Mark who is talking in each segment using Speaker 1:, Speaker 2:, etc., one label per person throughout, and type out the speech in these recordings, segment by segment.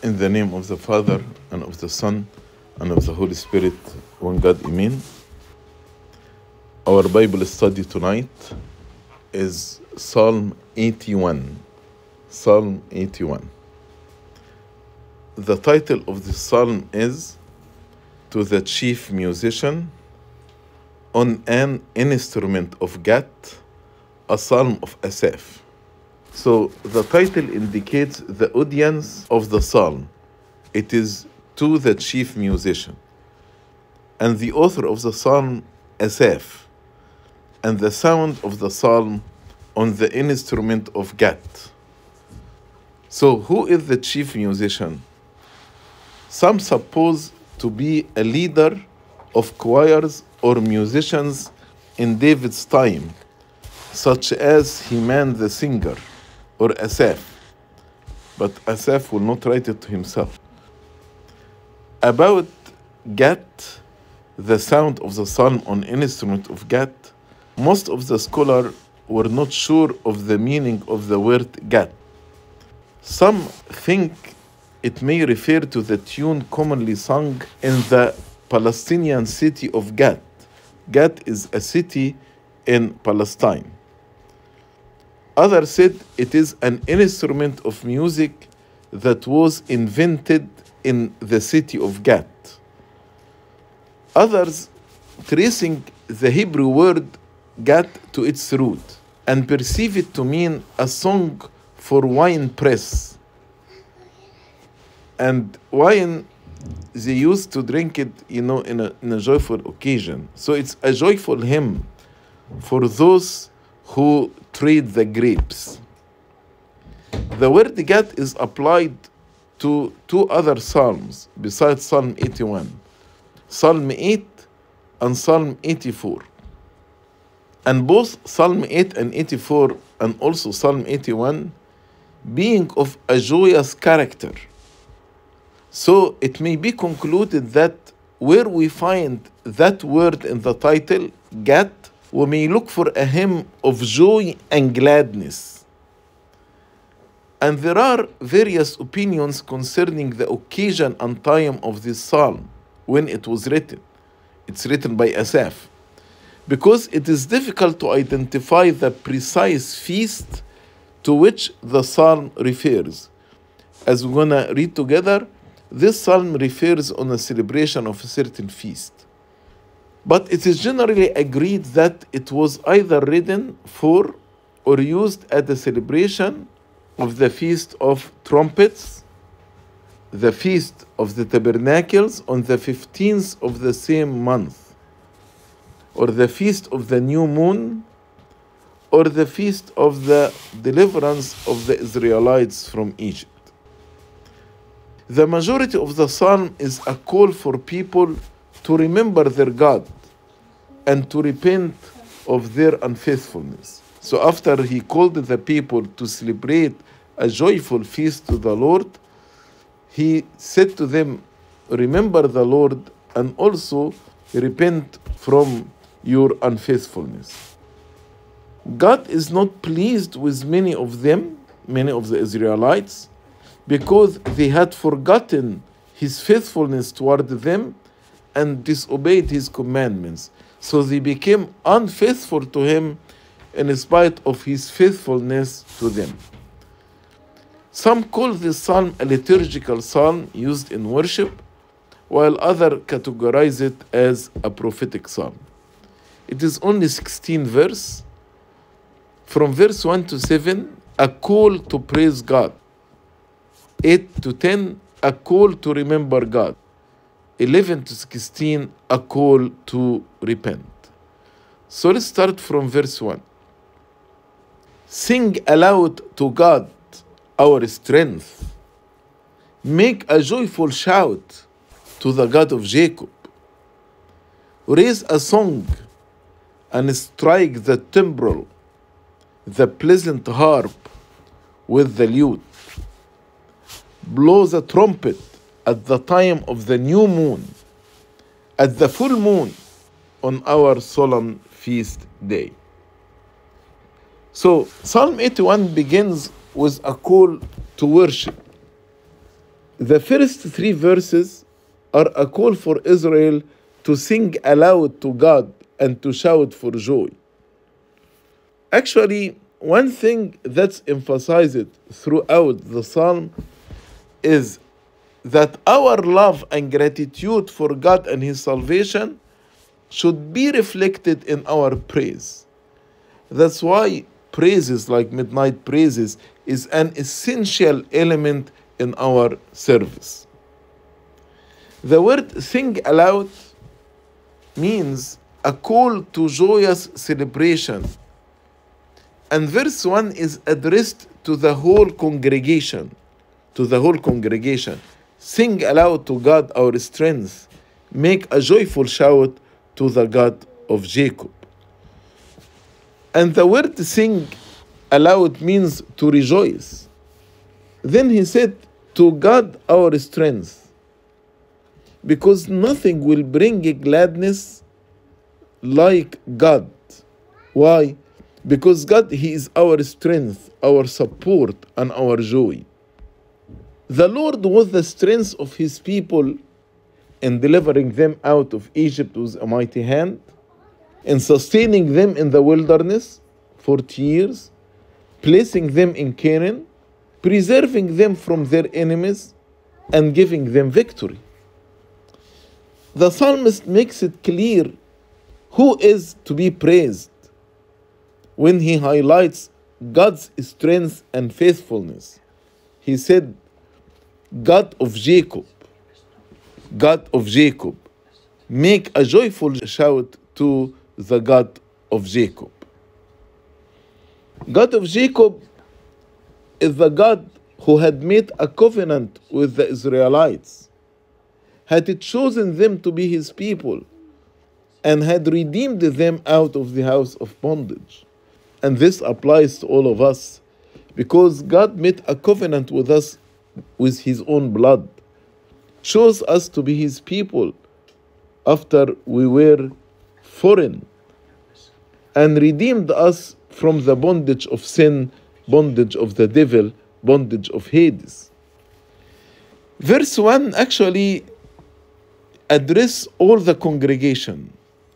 Speaker 1: In the name of the Father, and of the Son, and of the Holy Spirit, one God, Amen. Our Bible study tonight is Psalm 81. Psalm 81. The title of the psalm is To the Chief Musician on an Instrument of Gat, a Psalm of Asaph. So the title indicates the audience of the psalm. It is to the chief musician. And the author of the psalm, Asaph. And the sound of the psalm on the instrument of Gat. So, who is the chief musician? Some suppose to be a leader of choirs or musicians in David's time, such as Heman the singer or Asaph. But Asaph will not write it to himself. About Gat, the sound of the psalm on instrument of Gat, most of the scholars were not sure of the meaning of the word Gat. Some think it may refer to the tune commonly sung in the Palestinian city of Gat. Gat is a city in Palestine. Others said it is an instrument of music that was invented in the city of Gat. Others tracing the Hebrew word Gat to its root and perceive it to mean a song for wine press. And wine, they used to drink it, you know, in a, in a joyful occasion. So it's a joyful hymn for those who trade the grapes. The word Gat is applied to two other psalms besides Psalm 81 Psalm 8 and Psalm 84. And both Psalm 8 and 84, and also Psalm 81, being of a joyous character. So it may be concluded that where we find that word in the title, Gat, we may look for a hymn of joy and gladness. And there are various opinions concerning the occasion and time of this psalm when it was written. It's written by Asaph. Because it is difficult to identify the precise feast to which the psalm refers. As we're going to read together, this psalm refers on a celebration of a certain feast. But it is generally agreed that it was either written for or used at the celebration of the Feast of Trumpets, the Feast of the Tabernacles on the 15th of the same month, or the Feast of the New Moon, or the Feast of the Deliverance of the Israelites from Egypt. The majority of the psalm is a call for people to remember their God and to repent of their unfaithfulness. So, after he called the people to celebrate a joyful feast to the Lord, he said to them, Remember the Lord and also repent from your unfaithfulness. God is not pleased with many of them, many of the Israelites, because they had forgotten his faithfulness toward them and disobeyed his commandments. So they became unfaithful to him in spite of his faithfulness to them. Some call this psalm a liturgical psalm used in worship, while others categorize it as a prophetic psalm. It is only 16 verses. From verse 1 to 7, a call to praise God. 8 to 10, a call to remember God. 11 to 16, a call to repent. So let's start from verse 1. Sing aloud to God, our strength. Make a joyful shout to the God of Jacob. Raise a song and strike the timbrel, the pleasant harp with the lute. Blow the trumpet at the time of the new moon, at the full moon on our solemn feast day. So, Psalm 81 begins with a call to worship. The first three verses are a call for Israel to sing aloud to God and to shout for joy. Actually, one thing that's emphasized throughout the psalm is that our love and gratitude for God and His salvation should be reflected in our praise. That's why praises like midnight praises is an essential element in our service. The word sing aloud means a call to joyous celebration. And verse 1 is addressed to the whole congregation. To the whole congregation. Sing aloud to God our strength. Make a joyful shout to the God of Jacob. And the word sing aloud means to rejoice. Then he said, To God our strength. Because nothing will bring gladness like God. Why? Because God, He is our strength, our support, and our joy. The Lord was the strength of His people in delivering them out of Egypt with a mighty hand, in sustaining them in the wilderness 40 years, placing them in Canaan, preserving them from their enemies, and giving them victory. The psalmist makes it clear who is to be praised when he highlights God's strength and faithfulness. He said, God of Jacob, God of Jacob, make a joyful shout to the God of Jacob. God of Jacob is the God who had made a covenant with the Israelites, had chosen them to be his people, and had redeemed them out of the house of bondage. And this applies to all of us because God made a covenant with us with his own blood, chose us to be his people after we were foreign, and redeemed us from the bondage of sin, bondage of the devil, bondage of Hades. Verse 1 actually address all the congregation.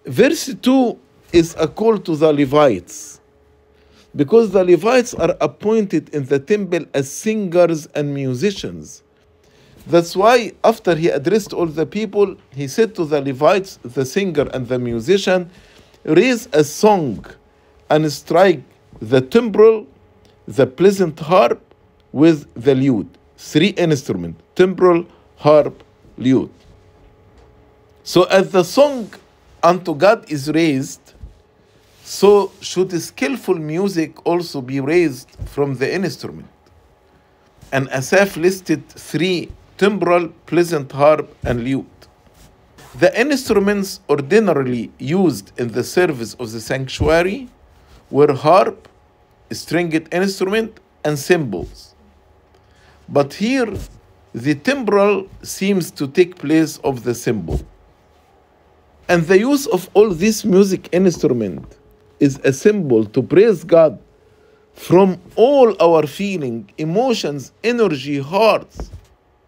Speaker 1: Verse 2 is a call to the Levites because the Levites are appointed in the temple as singers and musicians. That's why, after he addressed all the people, he said to the Levites, the singer and the musician, raise a song and strike the timbrel, the pleasant harp with the lute. Three instruments timbrel, harp, lute. So, as the song unto God is raised, so should skillful music also be raised from the instrument. And Asaph listed three timbrel, pleasant harp, and lute. The instruments ordinarily used in the service of the sanctuary were harp, stringed instrument, and cymbals. But here, the timbrel seems to take place of the cymbal. And the use of all this music instrument is a symbol to praise God from all our feeling, emotions, energy, hearts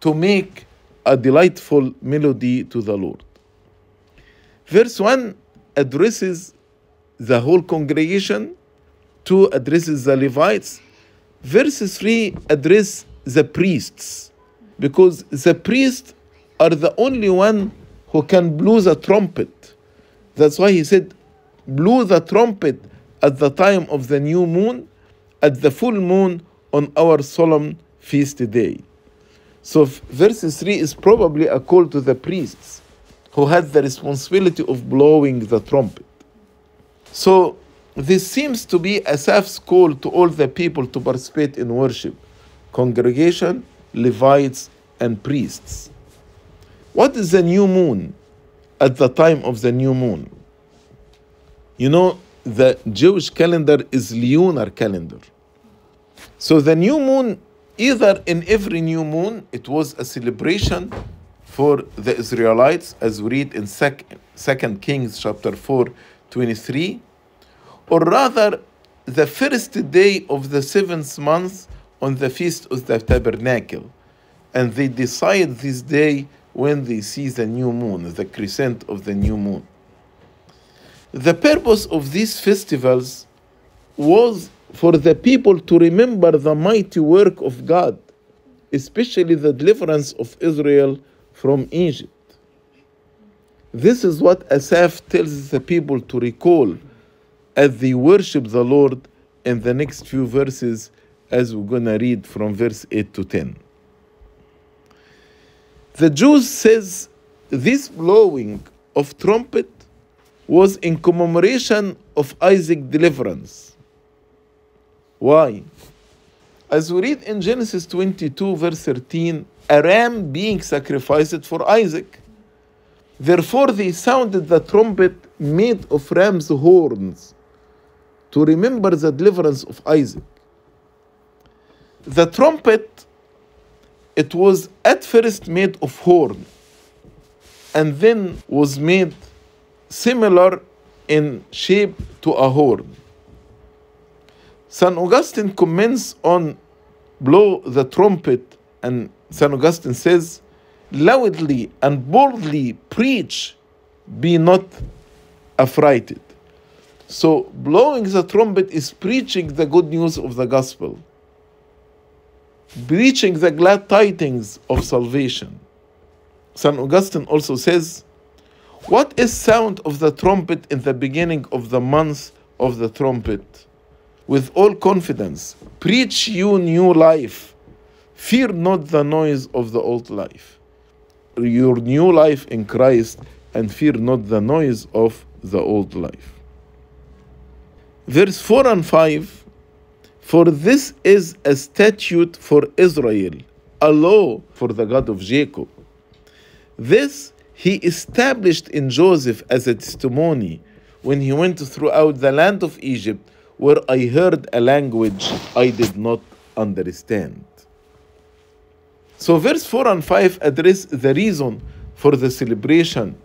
Speaker 1: to make a delightful melody to the Lord. Verse 1 addresses the whole congregation, 2 addresses the Levites, verse 3 address the priests because the priests are the only one who can blow the trumpet. That's why he said, blew the trumpet at the time of the new moon, at the full moon on our solemn feast day. So, verse 3 is probably a call to the priests who had the responsibility of blowing the trumpet. So, this seems to be Asaph's call to all the people to participate in worship congregation, Levites, and priests. What is the new moon at the time of the new moon? You know, the Jewish calendar is lunar calendar. So the new moon, either in every new moon, it was a celebration for the Israelites, as we read in 2 Kings chapter 4, 23, or rather the first day of the seventh month on the feast of the tabernacle. and they decide this day when they see the new moon, the crescent of the new moon. The purpose of these festivals was for the people to remember the mighty work of God, especially the deliverance of Israel from Egypt. This is what Asaph tells the people to recall as they worship the Lord in the next few verses, as we're going to read from verse 8 to 10. The Jews says this blowing of trumpet was in commemoration of Isaac's deliverance. Why? As we read in Genesis 22, verse 13, a ram being sacrificed for Isaac. Therefore, they sounded the trumpet made of ram's horns to remember the deliverance of Isaac. The trumpet, it was at first made of horn and then was made similar in shape to a horn. St. Augustine comments on blow the trumpet, and St. Augustine says, loudly and boldly preach, be not affrighted. So, blowing the trumpet is preaching the good news of the gospel, preaching the glad tidings of salvation. St. Augustine also says, What is sound of the trumpet in the beginning of the month of the trumpet? With all confidence, preach you new life. Fear not the noise of the old life. Your new life in Christ, and fear not the noise of the old life. Verse 4 and 5 For this is a statute for Israel, a law for the God of Jacob. This he established in Joseph as a testimony when he went throughout the land of Egypt, where I heard a language I did not understand. So, verse 4 and 5 address the reason for the celebration.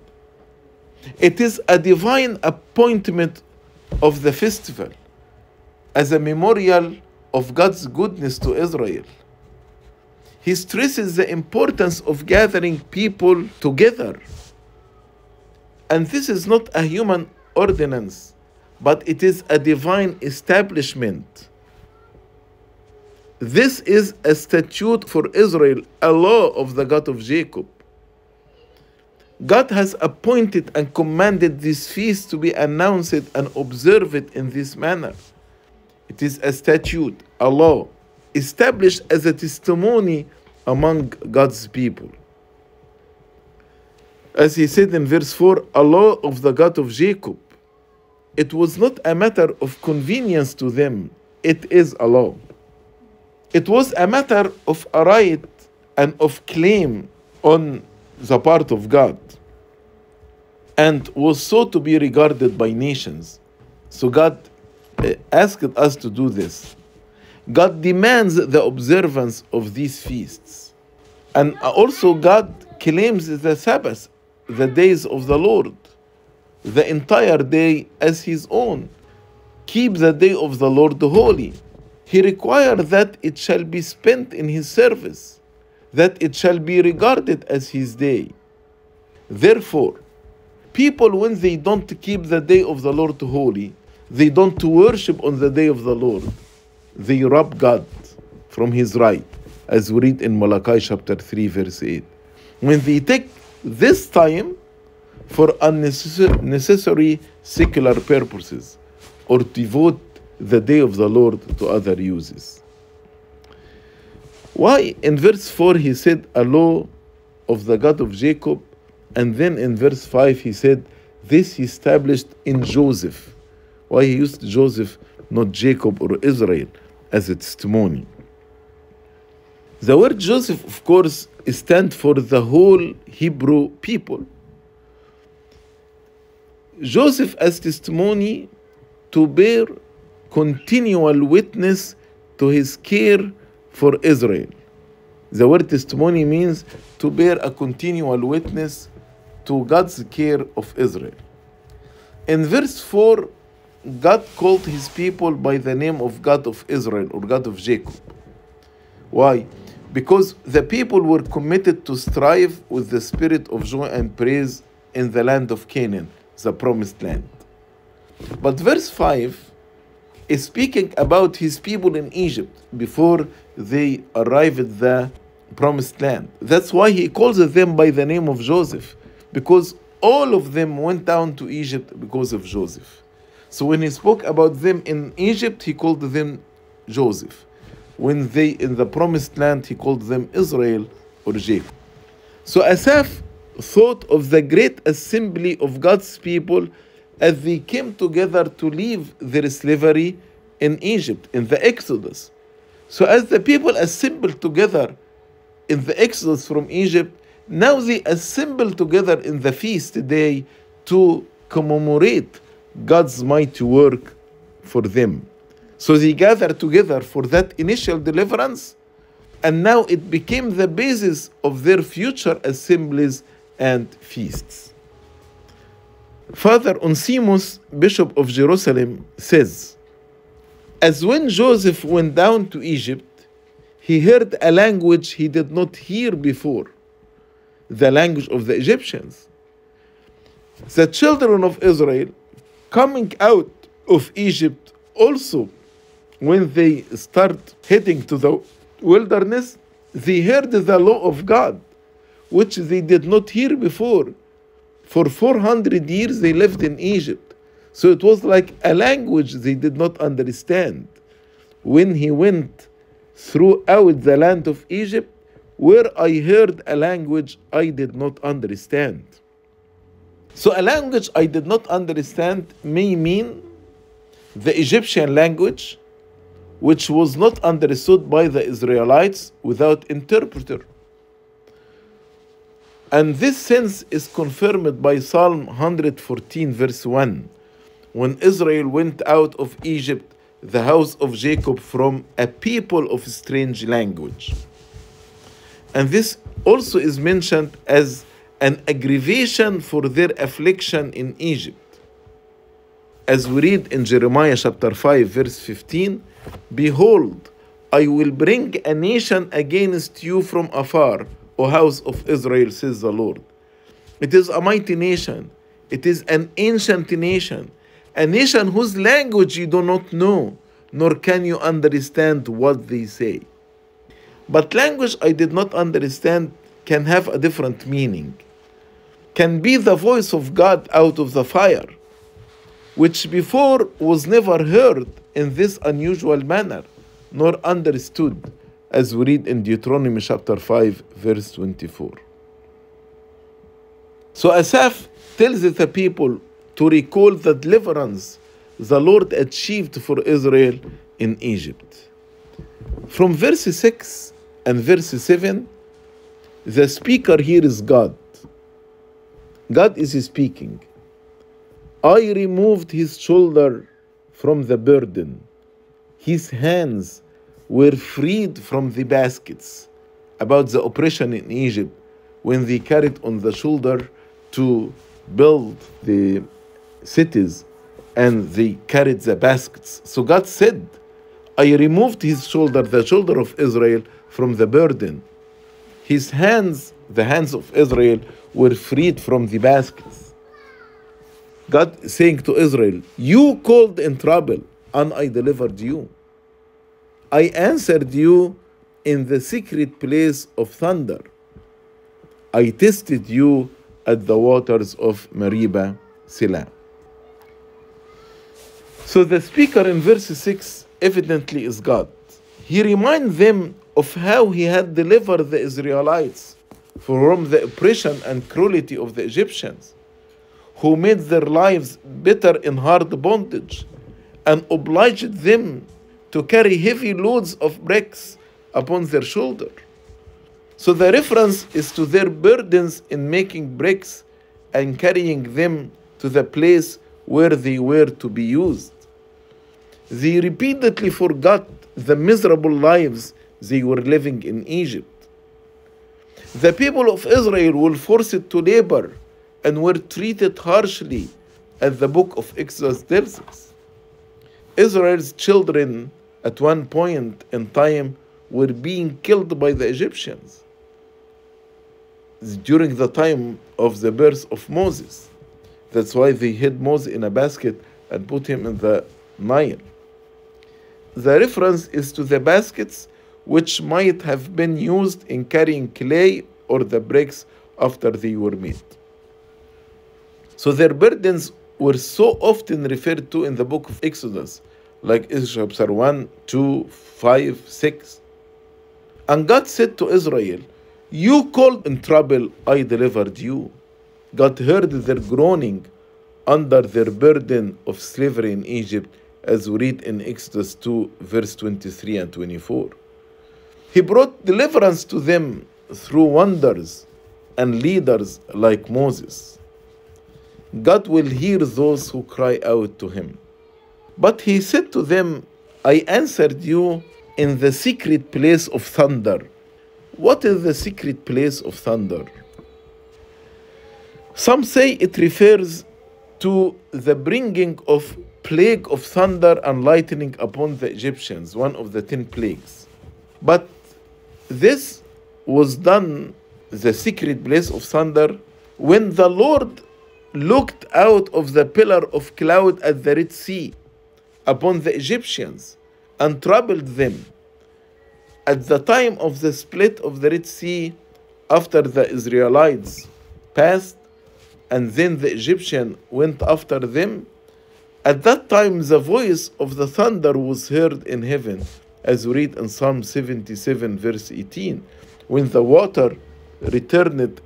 Speaker 1: It is a divine appointment of the festival as a memorial of God's goodness to Israel. He stresses the importance of gathering people together. And this is not a human ordinance, but it is a divine establishment. This is a statute for Israel, a law of the God of Jacob. God has appointed and commanded this feast to be announced and observed in this manner. It is a statute, a law, established as a testimony among God's people. As he said in verse 4, a law of the God of Jacob. It was not a matter of convenience to them, it is a law. It was a matter of a right and of claim on the part of God and was so to be regarded by nations. So God uh, asked us to do this. God demands the observance of these feasts. And also, God claims the Sabbath, the days of the Lord, the entire day as His own. Keep the day of the Lord holy. He requires that it shall be spent in His service, that it shall be regarded as His day. Therefore, people, when they don't keep the day of the Lord holy, they don't worship on the day of the Lord they rob God from his right, as we read in Malachi chapter 3, verse 8. When they take this time for unnecessary secular purposes or devote the day of the Lord to other uses. Why in verse 4 he said a law of the God of Jacob, and then in verse 5 he said this he established in Joseph. Why he used Joseph, not Jacob or Israel? As a testimony. The word Joseph, of course, stands for the whole Hebrew people. Joseph as testimony to bear continual witness to his care for Israel. The word testimony means to bear a continual witness to God's care of Israel. In verse 4, God called his people by the name of God of Israel or God of Jacob. Why? because the people were committed to strive with the spirit of joy and praise in the land of Canaan, the promised land. But verse 5 is speaking about his people in Egypt before they arrived at the promised land. That's why he calls them by the name of Joseph, because all of them went down to Egypt because of Joseph. So when he spoke about them in Egypt, he called them Joseph. When they in the promised land, he called them Israel or Jacob. So Asaph thought of the great assembly of God's people as they came together to leave their slavery in Egypt, in the Exodus. So as the people assembled together in the Exodus from Egypt, now they assemble together in the feast day to commemorate God's mighty work for them. So they gathered together for that initial deliverance, and now it became the basis of their future assemblies and feasts. Father Onesimus, Bishop of Jerusalem, says, As when Joseph went down to Egypt, he heard a language he did not hear before, the language of the Egyptians. The children of Israel coming out of Egypt also, when they start heading to the wilderness, they heard the law of God, which they did not hear before. For 400 years they lived in Egypt. So it was like a language they did not understand. When he went throughout the land of Egypt, where I heard a language I did not understand. So, a language I did not understand may mean the Egyptian language, which was not understood by the Israelites without interpreter. And this sense is confirmed by Psalm 114, verse 1. When Israel went out of Egypt, the house of Jacob, from a people of strange language. And this also is mentioned as an aggravation for their affliction in Egypt. As we read in Jeremiah chapter 5, verse 15 Behold, I will bring a nation against you from afar, O house of Israel, says the Lord. It is a mighty nation, it is an ancient nation, a nation whose language you do not know, nor can you understand what they say. But language I did not understand can have a different meaning can be the voice of God out of the fire, which before was never heard in this unusual manner, nor understood, as we read in Deuteronomy chapter 5, verse 24. So Asaph tells the people to recall the deliverance the Lord achieved for Israel in Egypt. From verse 6 and verse 7, the speaker here is God. God is speaking. I removed his shoulder from the burden. His hands were freed from the baskets about the oppression in Egypt when they carried on the shoulder to build the cities and they carried the baskets. So God said, I removed his shoulder, the shoulder of Israel, from the burden. His hands, the hands of Israel, were freed from the baskets. God saying to Israel, You called in trouble, and I delivered you. I answered you in the secret place of thunder. I tested you at the waters of Meribah, Selah. So the speaker in verse 6 evidently is God. He reminds them of how he had delivered the Israelites from the oppression and cruelty of the Egyptians, who made their lives bitter in hard bondage and obliged them to carry heavy loads of bricks upon their shoulder. So the reference is to their burdens in making bricks and carrying them to the place where they were to be used. They repeatedly forgot the miserable lives they were living in Egypt. The people of Israel were forced to labor and were treated harshly, as the book of Exodus tells us. Israel's children at one point in time were being killed by the Egyptians during the time of the birth of Moses. That's why they hid Moses in a basket and put him in the Nile. The reference is to the baskets which might have been used in carrying clay or the bricks after they were made. So their burdens were so often referred to in the book of Exodus, like Israel chapter 1, 2, 5, 6. And God said to Israel, You called in trouble, I delivered you. God heard their groaning under their burden of slavery in Egypt, as we read in Exodus 2, verse 23 and 24. He brought deliverance to them through wonders and leaders like Moses. God will hear those who cry out to him. But he said to them, I answered you in the secret place of thunder. What is the secret place of thunder? Some say it refers to the bringing of plague of thunder and lightning upon the Egyptians, one of the ten plagues. But this was done, the secret place of thunder, when the Lord looked out of the pillar of cloud at the Red Sea upon the Egyptians and troubled them. At the time of the split of the Red Sea, after the Israelites passed, and then the Egyptian went after them, at that time the voice of the thunder was heard in heaven, as we read in Psalm 77, verse 18, when the water returned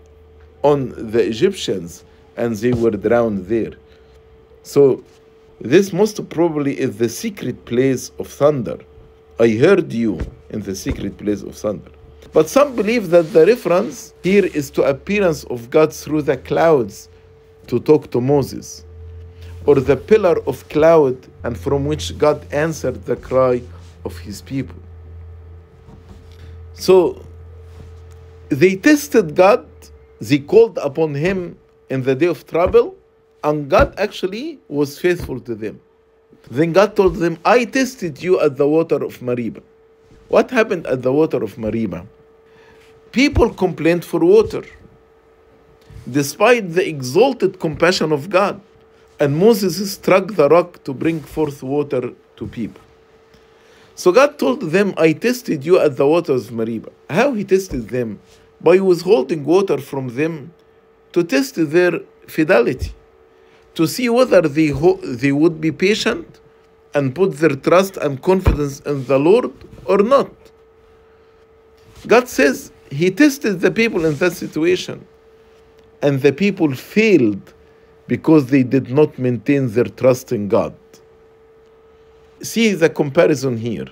Speaker 1: on the Egyptians and they were drowned there. So, this most probably is the secret place of thunder. I heard you in the secret place of thunder. But some believe that the reference here is to appearance of God through the clouds to talk to Moses, or the pillar of cloud and from which God answered the cry of his people. So they tested God, they called upon him in the day of trouble, and God actually was faithful to them. Then God told them, I tested you at the water of Meribah. What happened at the water of Meribah? People complained for water, despite the exalted compassion of God. And Moses struck the rock to bring forth water to people. So God told them, I tested you at the waters of Meribah. How he tested them? By withholding water from them to test their fidelity, to see whether they, they would be patient and put their trust and confidence in the Lord or not. God says He tested the people in that situation, and the people failed because they did not maintain their trust in God. See the comparison here.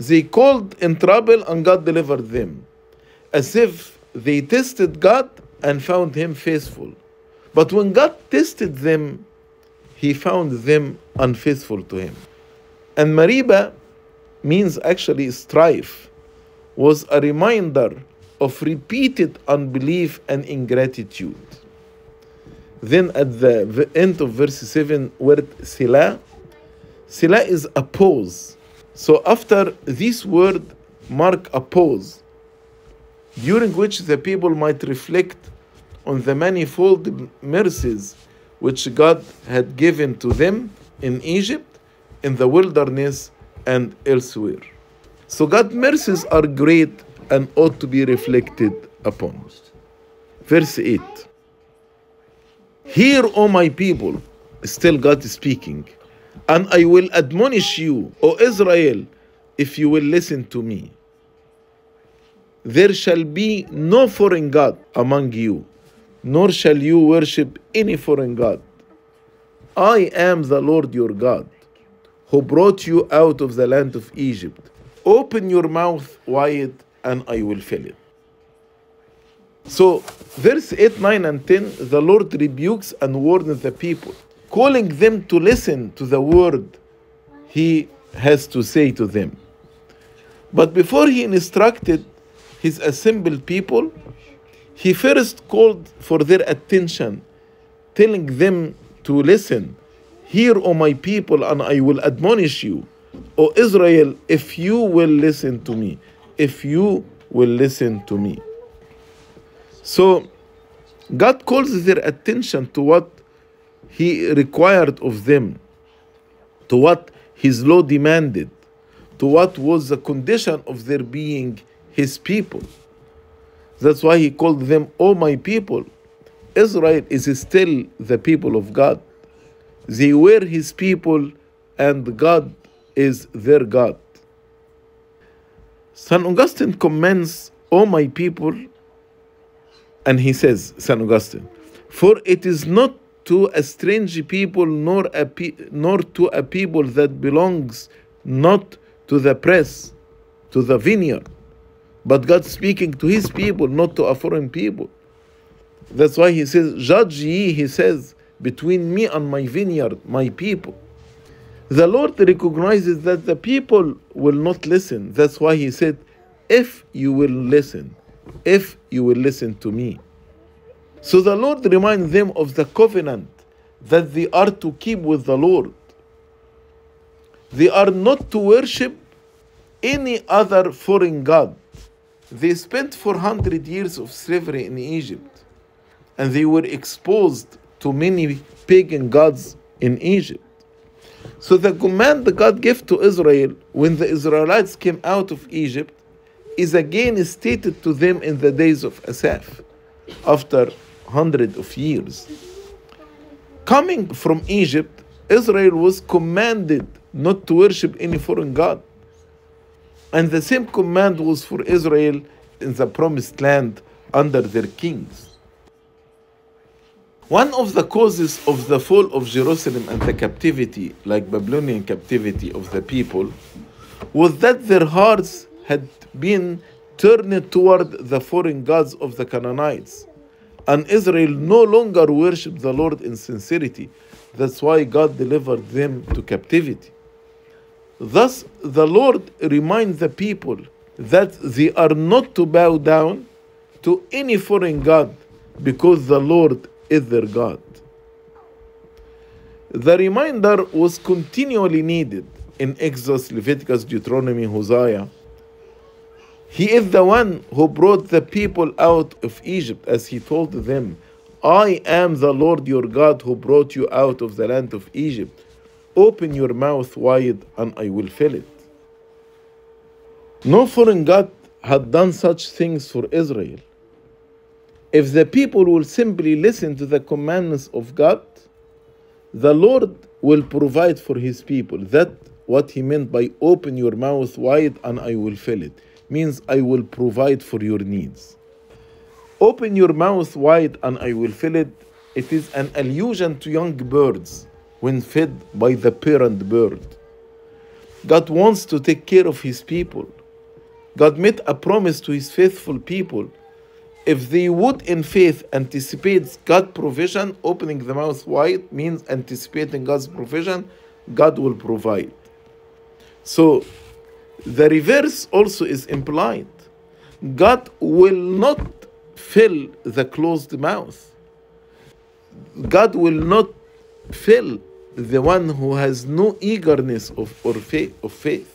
Speaker 1: They called in trouble and God delivered them, as if they tested God and found him faithful. But when God tested them, he found them unfaithful to him. And Meribah means actually strife, was a reminder of repeated unbelief and ingratitude. Then at the end of verse 7, word Selah, Selah is a pause. So after this word mark a pause, during which the people might reflect on the manifold mercies which God had given to them in Egypt, in the wilderness, and elsewhere. So God's mercies are great and ought to be reflected upon. Verse 8 Hear, O my people, still God is speaking, and I will admonish you, O Israel, if you will listen to me. There shall be no foreign God among you, nor shall you worship any foreign God. I am the Lord your God, who brought you out of the land of Egypt. Open your mouth wide, and I will fill it. So, verse 8, 9, and 10, the Lord rebukes and warns the people, calling them to listen to the word he has to say to them. But before he instructed his assembled people, he first called for their attention, telling them to listen. Hear, O my people, and I will admonish you. O Israel, if you will listen to me, if you will listen to me. So God calls their attention to what He required of them, to what His law demanded, to what was the condition of their being His people. That's why He called them, Oh, my people. Israel is still the people of God. They were His people, and God is their God. St. Augustine commends, O my people, and he says, St. Augustine, for it is not to a strange people nor, a pe- nor to a people that belongs not to the press, to the vineyard, but God speaking to his people, not to a foreign people. That's why he says, Judge ye, he says, between me and my vineyard, my people. The Lord recognizes that the people will not listen. That's why He said, If you will listen, if you will listen to me. So the Lord reminds them of the covenant that they are to keep with the Lord. They are not to worship any other foreign God. They spent 400 years of slavery in Egypt and they were exposed to many pagan gods in Egypt. So the command that God gave to Israel when the Israelites came out of Egypt is again stated to them in the days of Asaph, after hundreds of years. Coming from Egypt, Israel was commanded not to worship any foreign god. And the same command was for Israel in the promised land under their kings. One of the causes of the fall of Jerusalem and the captivity, like Babylonian captivity of the people, was that their hearts had been turned toward the foreign gods of the Canaanites. And Israel no longer worshipped the Lord in sincerity. That's why God delivered them to captivity. Thus, the Lord reminds the people that they are not to bow down to any foreign god because the Lord is their God. The reminder was continually needed in Exodus, Leviticus, Deuteronomy, Hosea. He is the one who brought the people out of Egypt, as he told them, I am the Lord your God who brought you out of the land of Egypt. Open your mouth wide and I will fill it. No foreign God had done such things for Israel. If the people will simply listen to the commandments of God, the Lord will provide for his people. That what he meant by open your mouth wide and I will fill it means I will provide for your needs. Open your mouth wide and I will fill it. It is an allusion to young birds when fed by the parent bird. God wants to take care of his people. God made a promise to his faithful people. If they would, in faith, anticipate God's provision, opening the mouth wide means anticipating God's provision, God will provide. So, the reverse also is implied. God will not fill the closed mouth. God will not fill the one who has no eagerness of, or faith, of faith.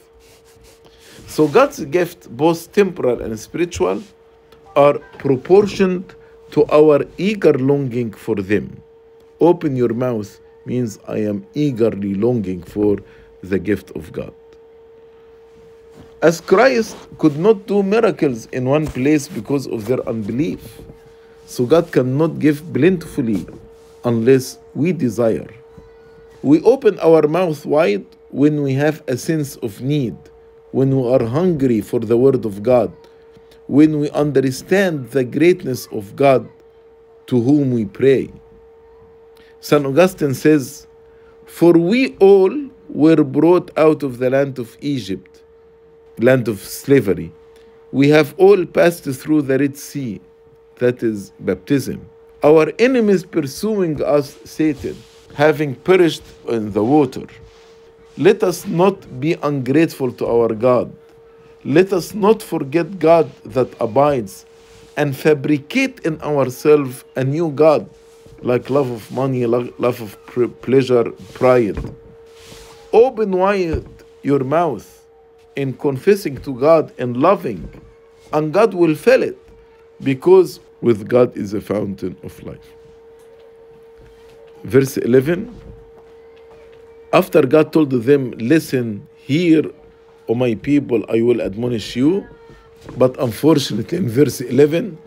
Speaker 1: So God's gift, both temporal and spiritual, are proportioned to our eager longing for them. Open your mouth means I am eagerly longing for the gift of God. As Christ could not do miracles in one place because of their unbelief, so God cannot give plentifully unless we desire. We open our mouth wide when we have a sense of need, when we are hungry for the Word of God, when we understand the greatness of God to whom we pray. St. Augustine says, For we all were brought out of the land of Egypt, land of slavery. We have all passed through the Red Sea, that is baptism. Our enemies pursuing us, Satan, having perished in the water. Let us not be ungrateful to our God. Let us not forget God that abides and fabricate in ourselves a new God, like love of money, love of pleasure, pride. Open wide your mouth in confessing to God and loving, and God will fill it because with God is a fountain of life. Verse 11 After God told them, Listen, hear, O my people, I will admonish you. But unfortunately, in verse 11,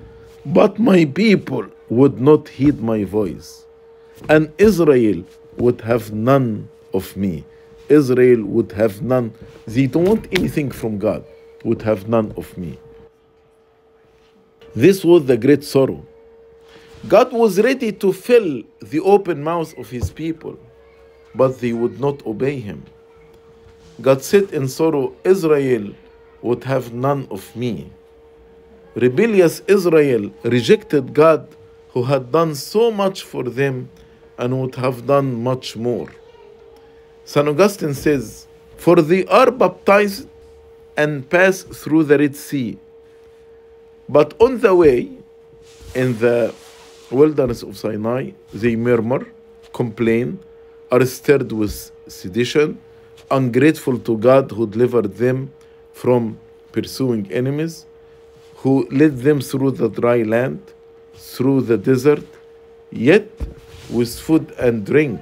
Speaker 1: but my people would not heed my voice, and Israel would have none of me. Israel would have none. They don't want anything from God, would have none of me. This was the great sorrow. God was ready to fill the open mouth of his people, but they would not obey him. God said in sorrow, Israel would have none of me. Rebellious Israel rejected God who had done so much for them and would have done much more. St. Augustine says, For they are baptized and pass through the Red Sea. But on the way, in the wilderness of Sinai, they murmur, complain, are stirred with sedition, ungrateful to God who delivered them from pursuing enemies, who led them through the dry land, through the desert, yet with food and drink,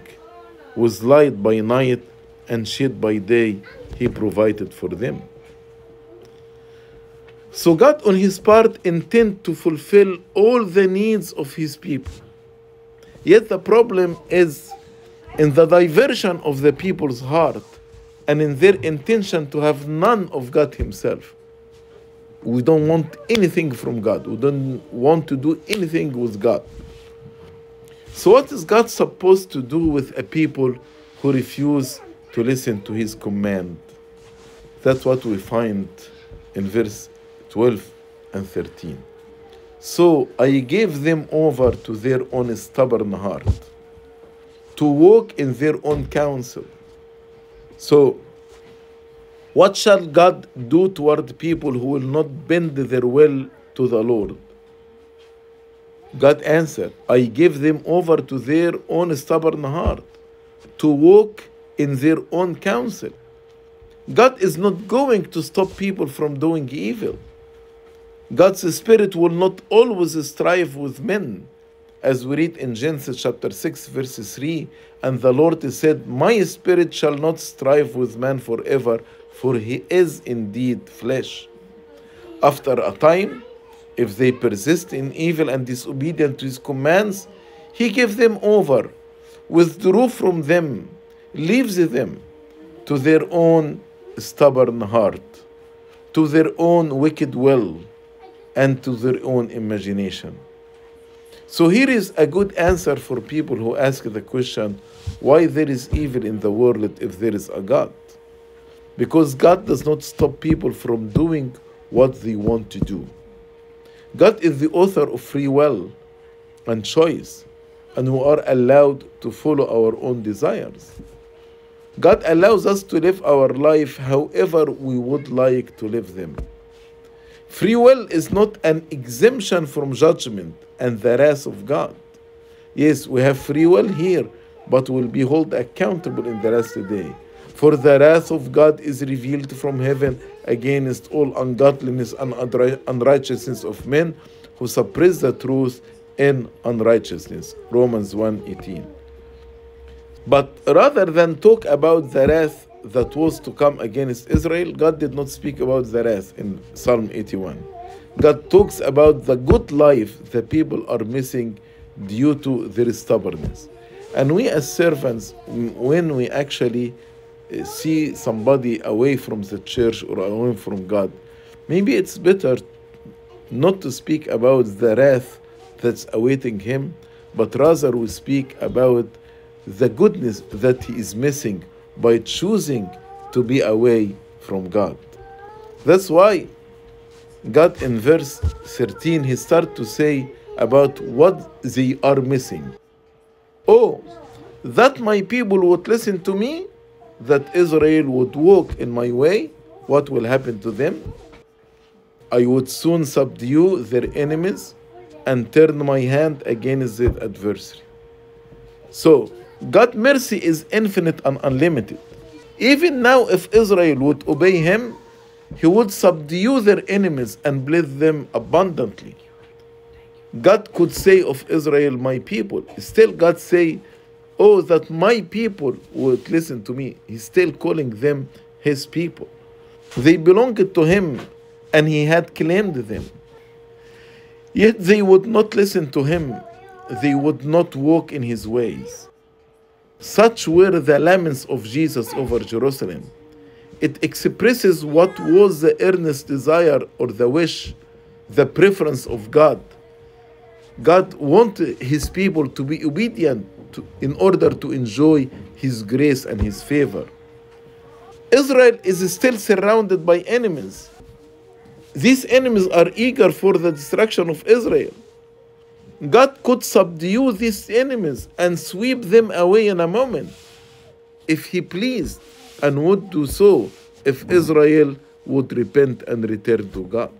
Speaker 1: with light by night and shade by day, He provided for them. So God, on His part, intend to fulfill all the needs of His people. Yet the problem is in the diversion of the people's heart and in their intention to have none of God Himself. We don't want anything from God. We don't want to do anything with God. So, what is God supposed to do with a people who refuse to listen to His command? That's what we find in verse 12 and 13. So I gave them over to their own stubborn heart, to walk in their own counsel. So, what shall God do toward people who will not bend their will to the Lord? God answered, I gave them over to their own stubborn heart, to walk in their own counsel. God is not going to stop people from doing evil. God's Spirit will not always strive with men. As we read in Genesis chapter 6, verse 3, and the Lord said, My spirit shall not strive with man forever, for he is indeed flesh. After a time, if they persist in evil and disobedient to his commands, he gives them over, withdrew from them, leaves them to their own stubborn heart, to their own wicked will, and to their own imagination. So here is a good answer for people who ask the question why there is evil in the world if there is a God. Because God does not stop people from doing what they want to do. God is the author of free will and choice, and we are allowed to follow our own desires. God allows us to live our life however we would like to live them. Free will is not an exemption from judgment and the wrath of God. Yes, we have free will here, but we'll be held accountable in the last day. For the wrath of God is revealed from heaven against all ungodliness and unrighteousness of men who suppress the truth in unrighteousness. Romans 1:18. But rather than talk about the wrath that was to come against Israel, God did not speak about the wrath in Psalm 81. God talks about the good life the people are missing due to their stubbornness. And we, as servants, when we actually see somebody away from the church or away from God, maybe it's better not to speak about the wrath that's awaiting him, but rather we speak about the goodness that he is missing by choosing to be away from God. That's why God in verse 13 he started to say about what they are missing. Oh, that my people would listen to me, that Israel would walk in my way, what will happen to them? I would soon subdue their enemies and turn my hand against their adversary. So, God's mercy is infinite and unlimited. Even now, if Israel would obey Him, He would subdue their enemies and bless them abundantly. God could say of Israel, my people. Still, God say, oh, that my people would listen to me. He's still calling them his people. They belonged to him and he had claimed them. Yet they would not listen to him. They would not walk in his ways. Such were the laments of Jesus over Jerusalem. It expresses what was the earnest desire or the wish, the preference of God. God wanted his people to be obedient to, in order to enjoy his grace and his favor. Israel is still surrounded by enemies. These enemies are eager for the destruction of Israel. God could subdue these enemies and sweep them away in a moment if He pleased, and would do so if Israel would repent and return to God.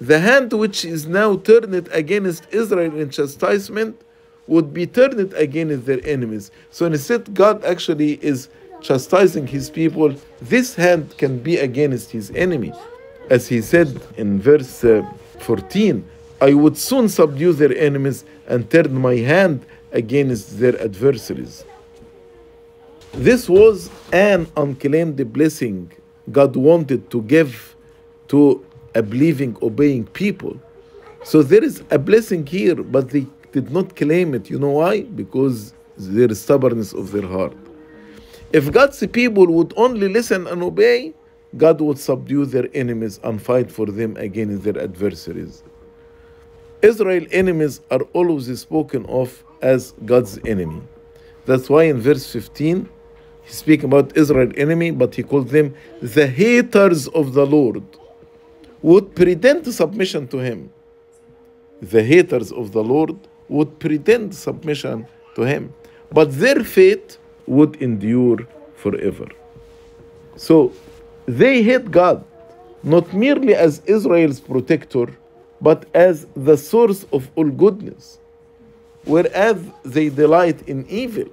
Speaker 1: The hand which is now turned against Israel in chastisement would be turned against their enemies. So instead, God actually is chastising his people. This hand can be against his enemy. As he said in verse uh, 14, I would soon subdue their enemies and turn my hand against their adversaries. This was an unclaimed blessing God wanted to give to a believing, obeying people. So there is a blessing here, but they did not claim it. You know why? Because their stubbornness of their heart. If God's people would only listen and obey, God would subdue their enemies and fight for them against their adversaries. Israel enemies are always spoken of as God's enemy. That's why in verse 15, he speaks about Israel enemy, but he called them the haters of the Lord, would pretend submission to him. The haters of the Lord would pretend submission to him, but their fate would endure forever. So they hate God not merely as Israel's protector, but as the source of all goodness, whereas they delight in evil.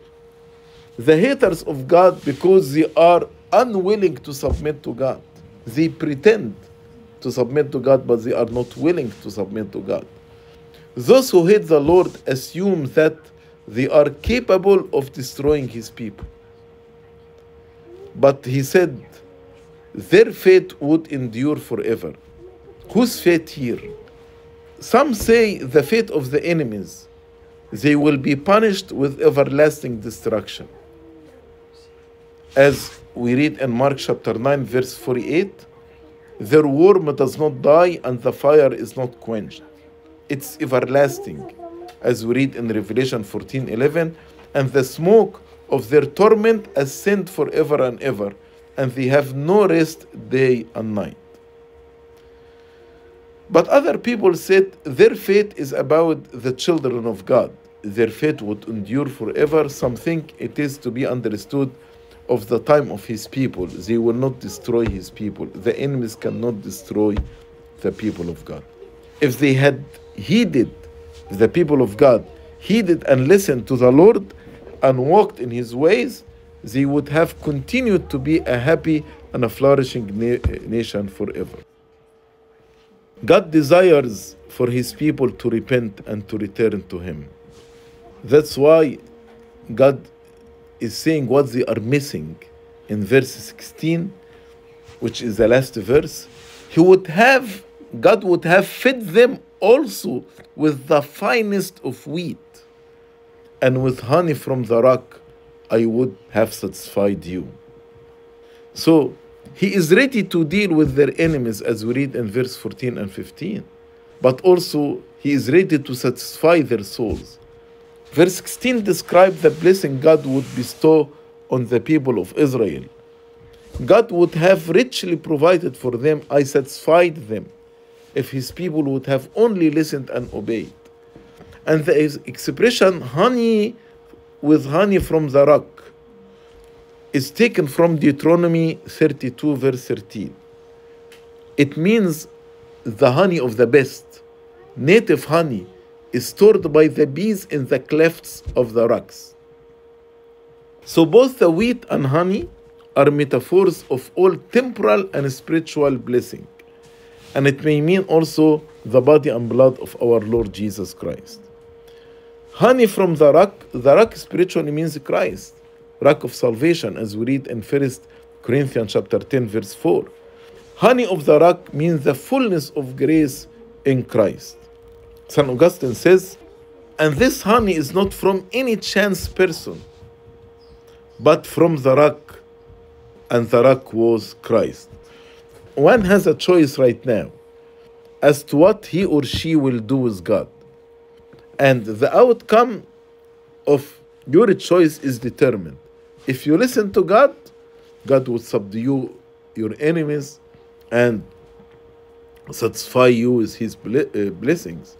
Speaker 1: The haters of God, because they are unwilling to submit to God, they pretend to submit to God, but they are not willing to submit to God. Those who hate the Lord assume that they are capable of destroying his people. But he said, their fate would endure forever. Whose fate here? Some say the fate of the enemies. They will be punished with everlasting destruction. As we read in Mark chapter 9, verse 48, their worm does not die and the fire is not quenched. It's everlasting. As we read in Revelation 14 11, and the smoke of their torment ascend forever and ever, and they have no rest day and night. But other people said their fate is about the children of God. Their fate would endure forever. Some think it is to be understood of the time of his people. They will not destroy his people. The enemies cannot destroy the people of God. If they had heeded the people of God, heeded and listened to the Lord and walked in his ways, they would have continued to be a happy and a flourishing na- nation forever. God desires for his people to repent and to return to him. That's why God is saying what they are missing in verse 16, which is the last verse. He would have, God would have fed them also with the finest of wheat, and with honey from the rock, I would have satisfied you. So he is ready to deal with their enemies, as we read in verse 14 and 15, but also he is ready to satisfy their souls. Verse 16 describes the blessing God would bestow on the people of Israel. God would have richly provided for them, I satisfied them, if his people would have only listened and obeyed. And the expression honey with honey from the rock is taken from Deuteronomy 32, verse 13. It means the honey of the best. Native honey stored by the bees in the clefts of the rocks. So both the wheat and honey are metaphors of all temporal and spiritual blessing. And it may mean also the body and blood of our Lord Jesus Christ. Honey from the rock, the rock spiritually means Christ, rock of salvation, as we read in 1 Corinthians chapter 10, verse 4. Honey of the rock means the fullness of grace in Christ. St. Augustine says, and this honey is not from any chance person, but from the rock, and the rock was Christ. One has a choice right now as to what he or she will do with God. And the outcome of your choice is determined. If you listen to God, God will subdue your enemies and satisfy you with his uh, blessings.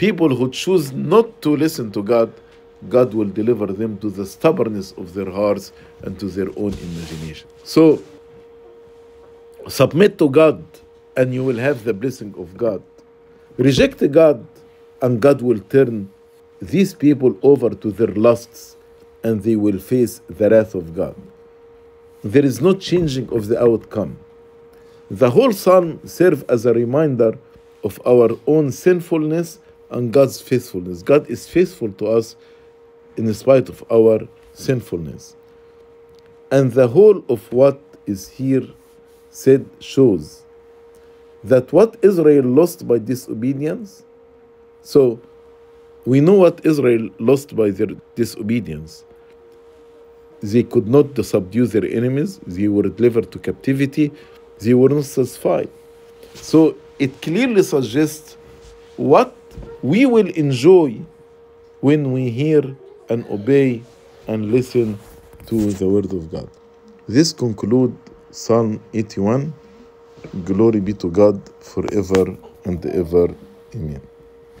Speaker 1: People who choose not to listen to God, God will deliver them to the stubbornness of their hearts and to their own imagination. So, submit to God and you will have the blessing of God. Reject God and God will turn these people over to their lusts and they will face the wrath of God. There is no changing of the outcome. The whole psalm serves as a reminder of our own sinfulness and God's faithfulness. God is faithful to us in spite of our sinfulness. And the whole of what is here said shows that what Israel lost by disobedience, so we know what Israel lost by their disobedience. They could not subdue their enemies, they were delivered to captivity, they were not satisfied. So it clearly suggests what we will enjoy when we hear and obey and listen to the word of God. This concludes Psalm 81. Glory be to God forever and ever. Amen.